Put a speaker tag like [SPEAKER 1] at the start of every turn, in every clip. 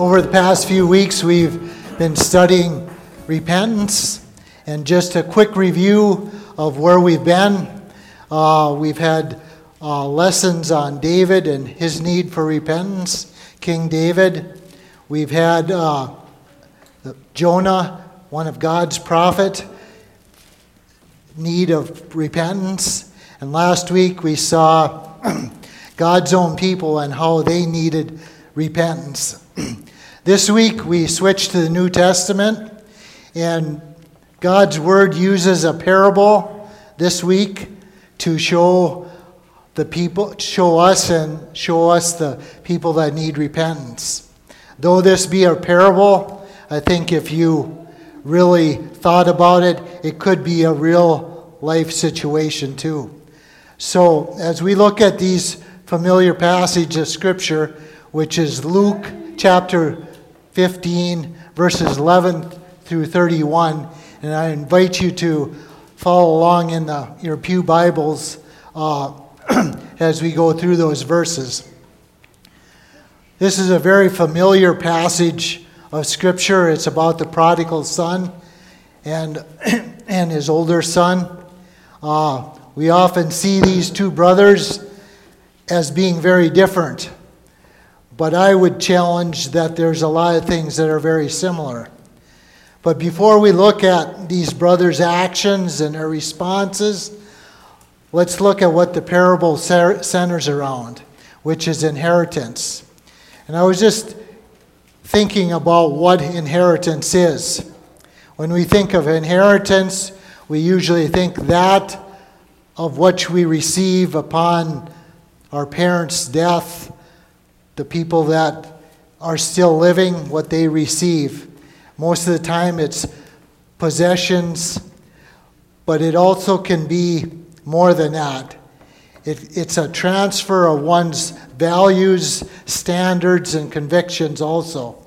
[SPEAKER 1] Over the past few weeks, we've been studying repentance. And just a quick review of where we've been. Uh, we've had uh, lessons on David and his need for repentance, King David. We've had uh, Jonah, one of God's prophet, need of repentance. And last week we saw God's own people and how they needed repentance. this week we switch to the New Testament, and God's Word uses a parable this week to show the people, show us and show us the people that need repentance. Though this be a parable, I think if you really thought about it, it could be a real life situation too. So, as we look at these familiar passages of Scripture, which is Luke chapter 15, verses 11 through 31, and I invite you to follow along in the, your Pew Bibles uh, as we go through those verses. This is a very familiar passage of Scripture. It's about the prodigal son and, and his older son. Uh, we often see these two brothers as being very different, but I would challenge that there's a lot of things that are very similar. But before we look at these brothers' actions and their responses, let's look at what the parable centers around, which is inheritance. And I was just thinking about what inheritance is. When we think of inheritance, we usually think that of which we receive upon our parents' death, the people that are still living, what they receive. Most of the time, it's possessions, but it also can be more than that. It, it's a transfer of one's values, standards, and convictions, also.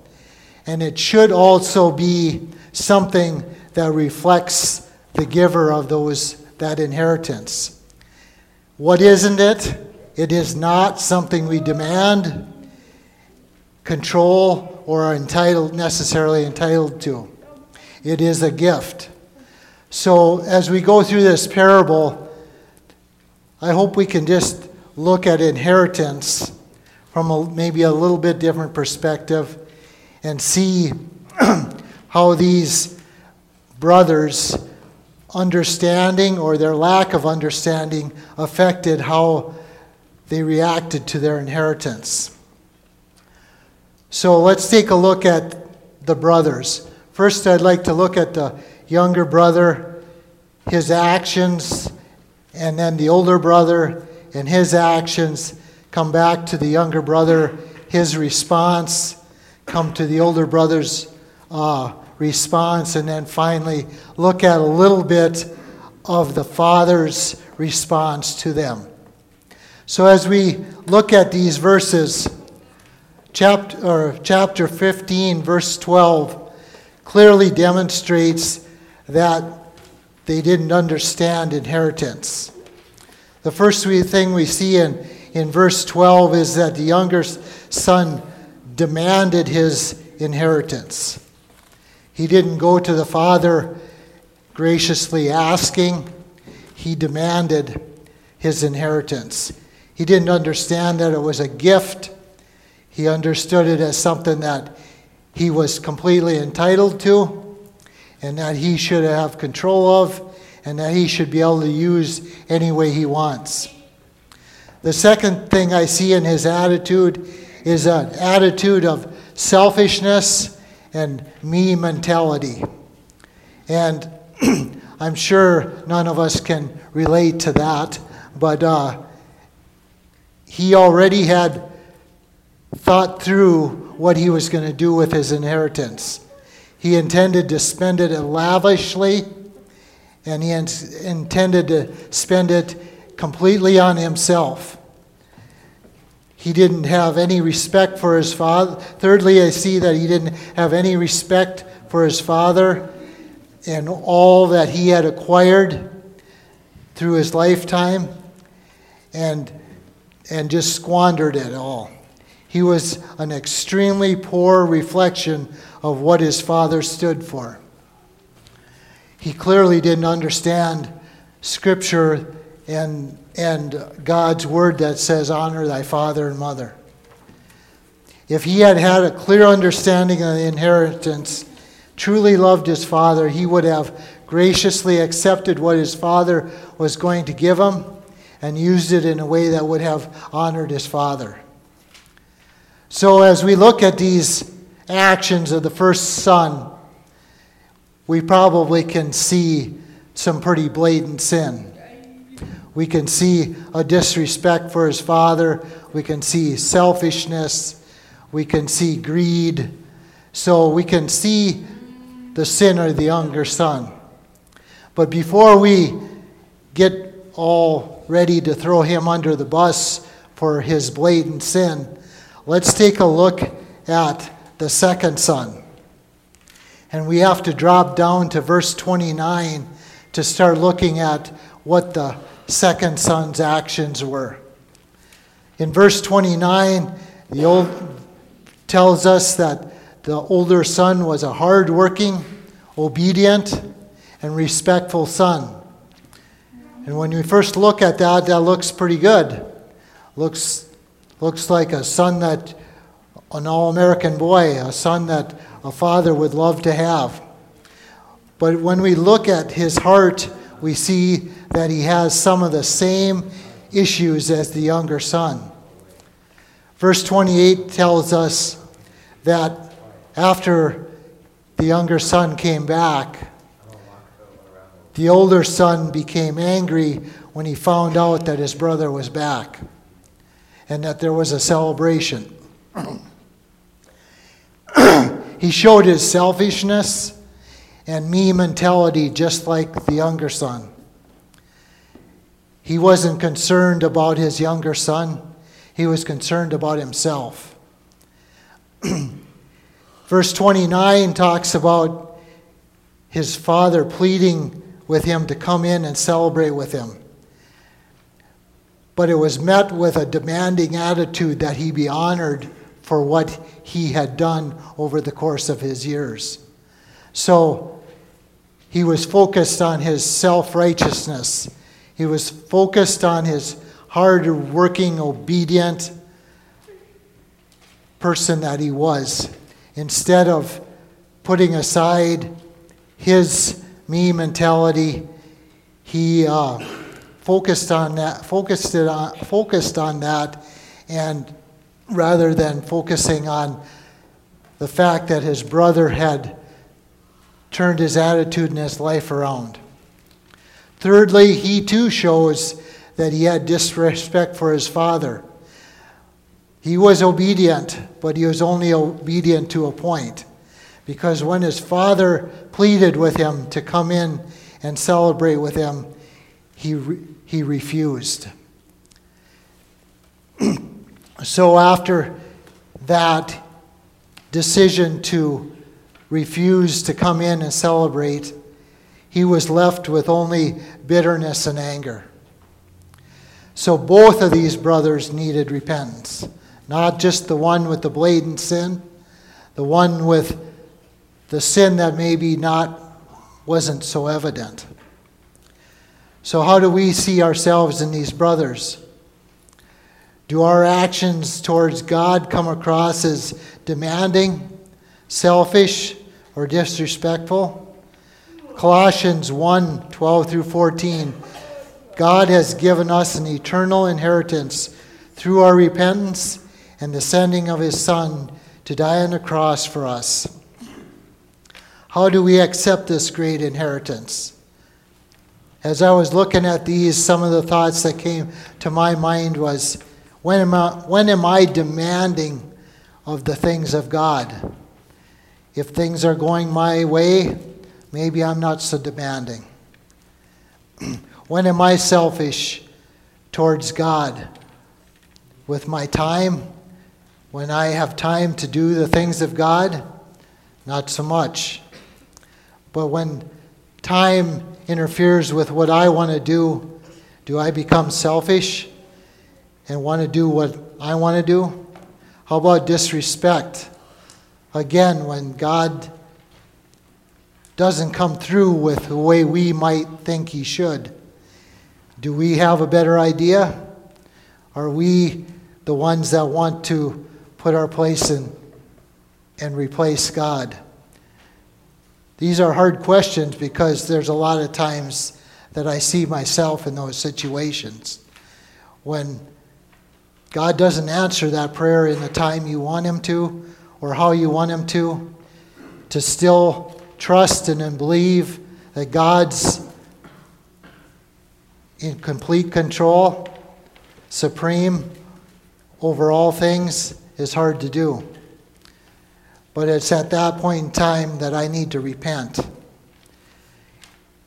[SPEAKER 1] And it should also be something that reflects the giver of those that inheritance. What isn't it? It is not something we demand, control, or are entitled necessarily entitled to. It is a gift. So as we go through this parable, I hope we can just look at inheritance from a, maybe a little bit different perspective and see how these brothers understanding or their lack of understanding affected how they reacted to their inheritance. So let's take a look at the brothers. First, I'd like to look at the younger brother, his actions, and then the older brother and his actions. Come back to the younger brother, his response. Come to the older brother's uh, response, and then finally look at a little bit of the Father's response to them. So, as we look at these verses, chapter, or chapter 15, verse 12, clearly demonstrates that they didn't understand inheritance. The first thing we see in, in verse 12 is that the younger son demanded his inheritance. He didn't go to the Father graciously asking, he demanded his inheritance. He didn't understand that it was a gift, he understood it as something that he was completely entitled to and that he should have control of and that he should be able to use any way he wants. The second thing I see in his attitude is an attitude of selfishness and me mentality. And I'm sure none of us can relate to that, but uh, he already had thought through what he was going to do with his inheritance. He intended to spend it lavishly, and he intended to spend it completely on himself. He didn't have any respect for his father. Thirdly, I see that he didn't have any respect for his father and all that he had acquired through his lifetime and, and just squandered it all. He was an extremely poor reflection of what his father stood for. He clearly didn't understand Scripture and and God's word that says, Honor thy father and mother. If he had had a clear understanding of the inheritance, truly loved his father, he would have graciously accepted what his father was going to give him and used it in a way that would have honored his father. So, as we look at these actions of the first son, we probably can see some pretty blatant sin. We can see a disrespect for his father. We can see selfishness. We can see greed. So we can see the sin of the younger son. But before we get all ready to throw him under the bus for his blatant sin, let's take a look at the second son. And we have to drop down to verse 29 to start looking at what the second son's actions were. In verse 29, the old tells us that the older son was a hard-working, obedient, and respectful son. And when we first look at that, that looks pretty good. Looks looks like a son that an all-American boy, a son that a father would love to have. But when we look at his heart, we see that he has some of the same issues as the younger son. Verse 28 tells us that after the younger son came back, the older son became angry when he found out that his brother was back and that there was a celebration. he showed his selfishness and me mentality, just like the younger son. He wasn't concerned about his younger son, he was concerned about himself. Verse 29 talks about his father pleading with him to come in and celebrate with him. But it was met with a demanding attitude that he be honored for what he had done over the course of his years. So he was focused on his self righteousness. He was focused on his hard working, obedient person that he was, instead of putting aside his me mentality. He uh, focused on that, focused it on, focused on that, and rather than focusing on the fact that his brother had turned his attitude and his life around. Thirdly, he too shows that he had disrespect for his father. He was obedient, but he was only obedient to a point. Because when his father pleaded with him to come in and celebrate with him, he, he refused. so after that decision to refuse to come in and celebrate, he was left with only bitterness and anger. So both of these brothers needed repentance. Not just the one with the blatant sin, the one with the sin that maybe not wasn't so evident. So how do we see ourselves in these brothers? Do our actions towards God come across as demanding, selfish, or disrespectful. Colossians 1 12 through 14. God has given us an eternal inheritance through our repentance and the sending of His Son to die on the cross for us. How do we accept this great inheritance? As I was looking at these, some of the thoughts that came to my mind was when am I, when am I demanding of the things of God. If things are going my way, maybe I'm not so demanding. when am I selfish towards God? With my time? When I have time to do the things of God? Not so much. But when time interferes with what I want to do, do I become selfish and want to do what I want to do? How about disrespect? Again, when God doesn't come through with the way we might think He should, do we have a better idea? Are we the ones that want to put our place in and replace God? These are hard questions because there's a lot of times that I see myself in those situations. When God doesn't answer that prayer in the time you want Him to or how you want Him to, to still trust and believe that God's in complete control, supreme over all things, is hard to do. But it's at that point in time that I need to repent.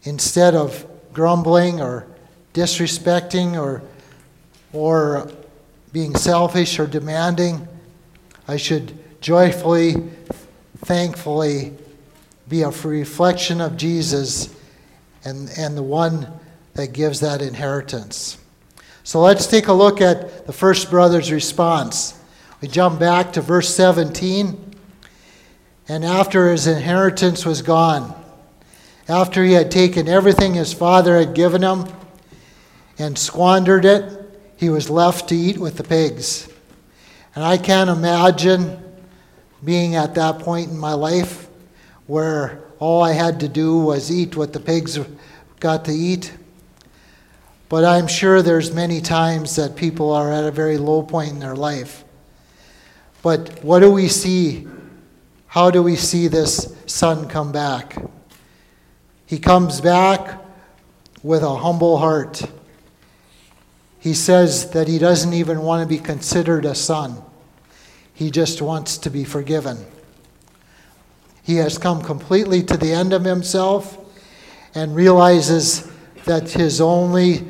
[SPEAKER 1] Instead of grumbling or disrespecting or, or being selfish or demanding, I should joyfully, thankfully be a reflection of Jesus and, and the one that gives that inheritance. So let's take a look at the first brother's response. We jump back to verse 17. And after his inheritance was gone, after he had taken everything his father had given him and squandered it, he was left to eat with the pigs. And I can't imagine being at that point in my life where all I had to do was eat what the pigs got to eat. But I'm sure there's many times that people are at a very low point in their life. But what do we see how do we see this son come back? He comes back with a humble heart. He says that he doesn't even want to be considered a son, he just wants to be forgiven. He has come completely to the end of himself and realizes that his only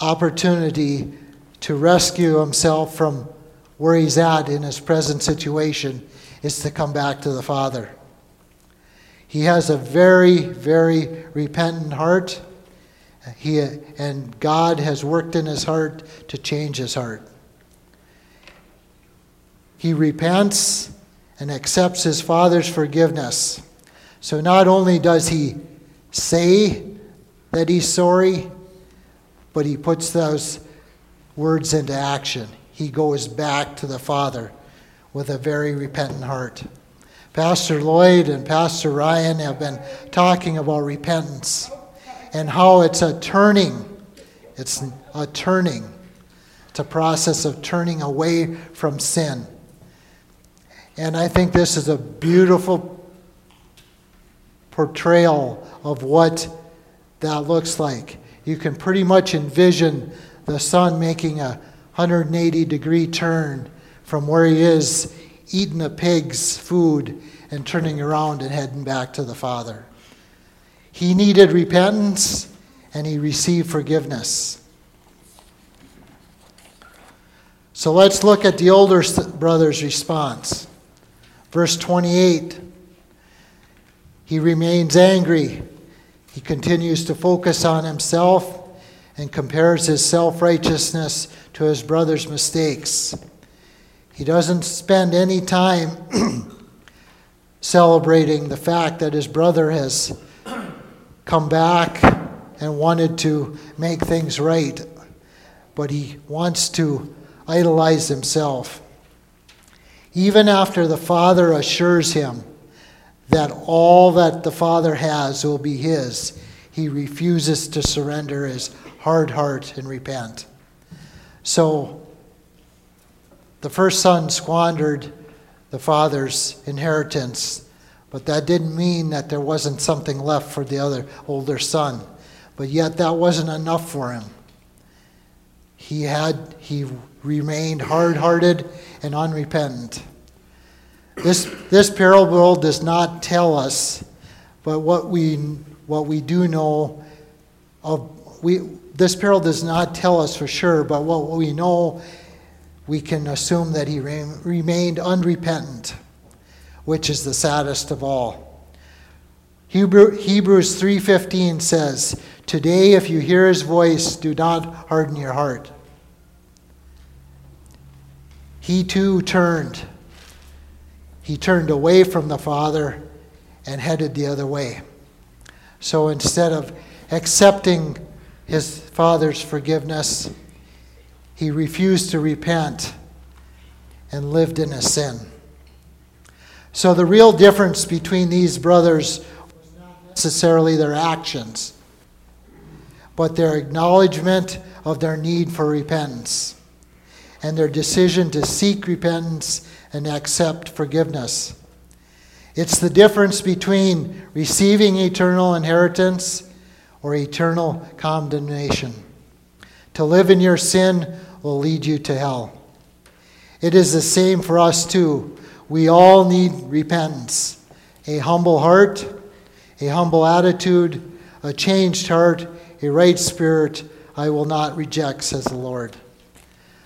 [SPEAKER 1] opportunity to rescue himself from where he's at in his present situation is to come back to the Father. He has a very, very repentant heart. He, and God has worked in his heart to change his heart. He repents and accepts his Father's forgiveness. So not only does he say that he's sorry, but he puts those words into action. He goes back to the Father with a very repentant heart. Pastor Lloyd and Pastor Ryan have been talking about repentance and how it's a turning. It's a turning. It's a process of turning away from sin. And I think this is a beautiful portrayal of what that looks like. You can pretty much envision the son making a 180 degree turn from where he is eating a pig's food and turning around and heading back to the Father. He needed repentance and he received forgiveness. So let's look at the older brother's response. Verse 28 he remains angry. He continues to focus on himself and compares his self righteousness to his brother's mistakes. He doesn't spend any time celebrating the fact that his brother has come back and wanted to make things right, but he wants to idolize himself. Even after the father assures him that all that the father has will be his, he refuses to surrender his hard heart and repent. So the first son squandered the father's inheritance, but that didn't mean that there wasn't something left for the other older son. But yet that wasn't enough for him. He had he remained hard-hearted and unrepentant. This, this parable does not tell us, but what we, what we do know of, we, this parable does not tell us for sure, but what we know, we can assume that he re- remained unrepentant, which is the saddest of all. Hebrew, Hebrews 3:15 says, "Today if you hear his voice, do not harden your heart." He too turned. He turned away from the Father and headed the other way. So instead of accepting his Father's forgiveness, he refused to repent and lived in a sin. So the real difference between these brothers was not necessarily their actions, but their acknowledgement of their need for repentance and their decision to seek repentance and accept forgiveness. It's the difference between receiving eternal inheritance or eternal condemnation. To live in your sin will lead you to hell. It is the same for us too. We all need repentance, a humble heart, a humble attitude, a changed heart, a right spirit I will not reject, says the Lord.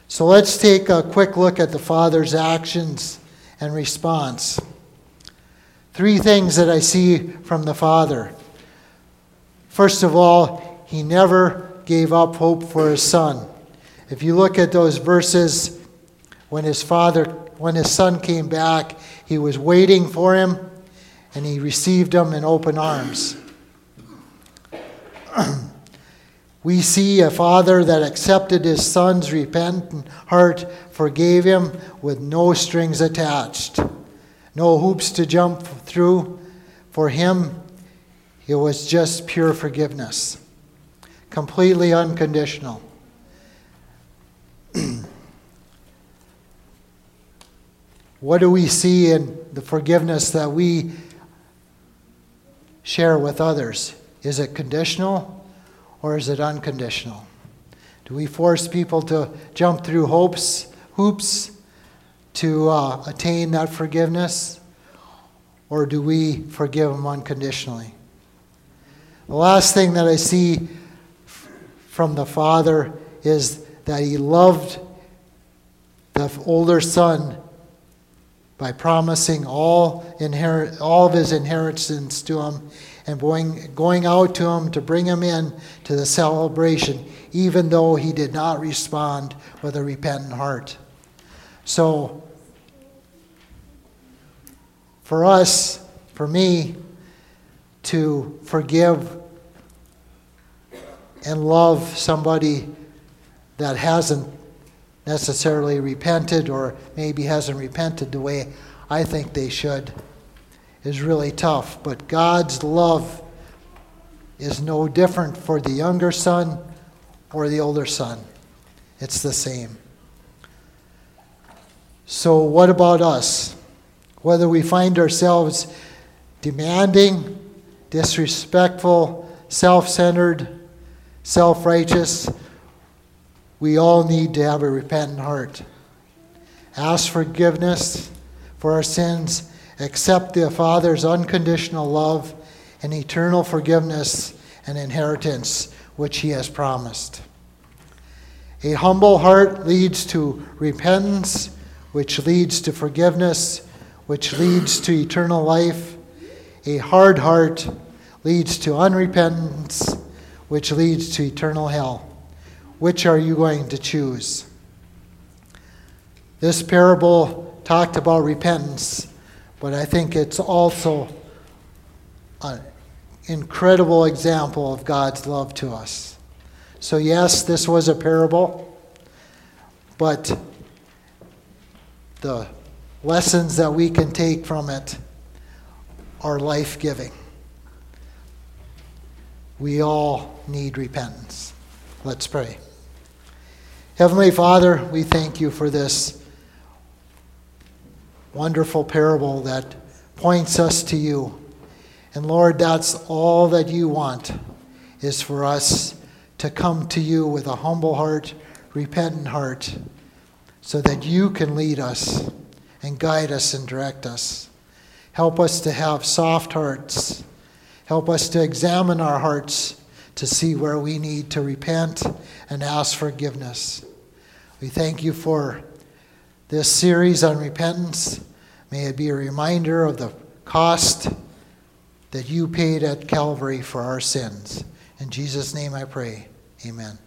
[SPEAKER 1] So let's take a quick look at the Father's actions and response. Three things that I see from the Father. First of all, he never gave up hope for his son. If you look at those verses, when his father, when his son came back, he was waiting for him and he received him in open arms. We see a father that accepted his son's repentant heart, forgave him with no strings attached, no hoops to jump through. For him, it was just pure forgiveness, completely unconditional. what do we see in the forgiveness that we share with others? Is it conditional? or is it unconditional? Do we force people to jump through hopes, hoops to uh, attain that forgiveness? Or do we forgive them unconditionally? The last thing that I see from the Father is that He loved the older son by promising all, inherit, all of his inheritance to him and going, going out to him to bring him in to the celebration, even though he did not respond with a repentant heart. So, for us, for me, to forgive and love somebody that hasn't necessarily repented or maybe hasn't repented the way I think they should is really tough. But God's love is no different for the younger son or the older son, it's the same. So, what about us? Whether we find ourselves demanding, disrespectful, self centered, self righteous, we all need to have a repentant heart. Ask forgiveness for our sins accept the Father's unconditional love and eternal forgiveness and inheritance which He has promised. A humble heart leads to repentance, which leads to forgiveness, which leads to eternal life. A hard heart leads to unrepentance, which leads to eternal hell. Which are you going to choose? This parable talked about repentance but I think it's also an incredible example of God's love to us. So, yes, this was a parable, but the lessons that we can take from it are life giving. We all need repentance. Let's pray. Heavenly Father, we thank you for this wonderful parable that points us to you. And Lord, that's all that you want is for us to come to you with a humble heart, repentant heart, so that you can lead us and guide us and direct us. Help us to have soft hearts. Help us to examine our hearts to see where we need to repent and ask forgiveness. We thank you for this series on repentance. May it be a reminder of the cost that you paid at Calvary for our sins. In Jesus' name I pray. Amen.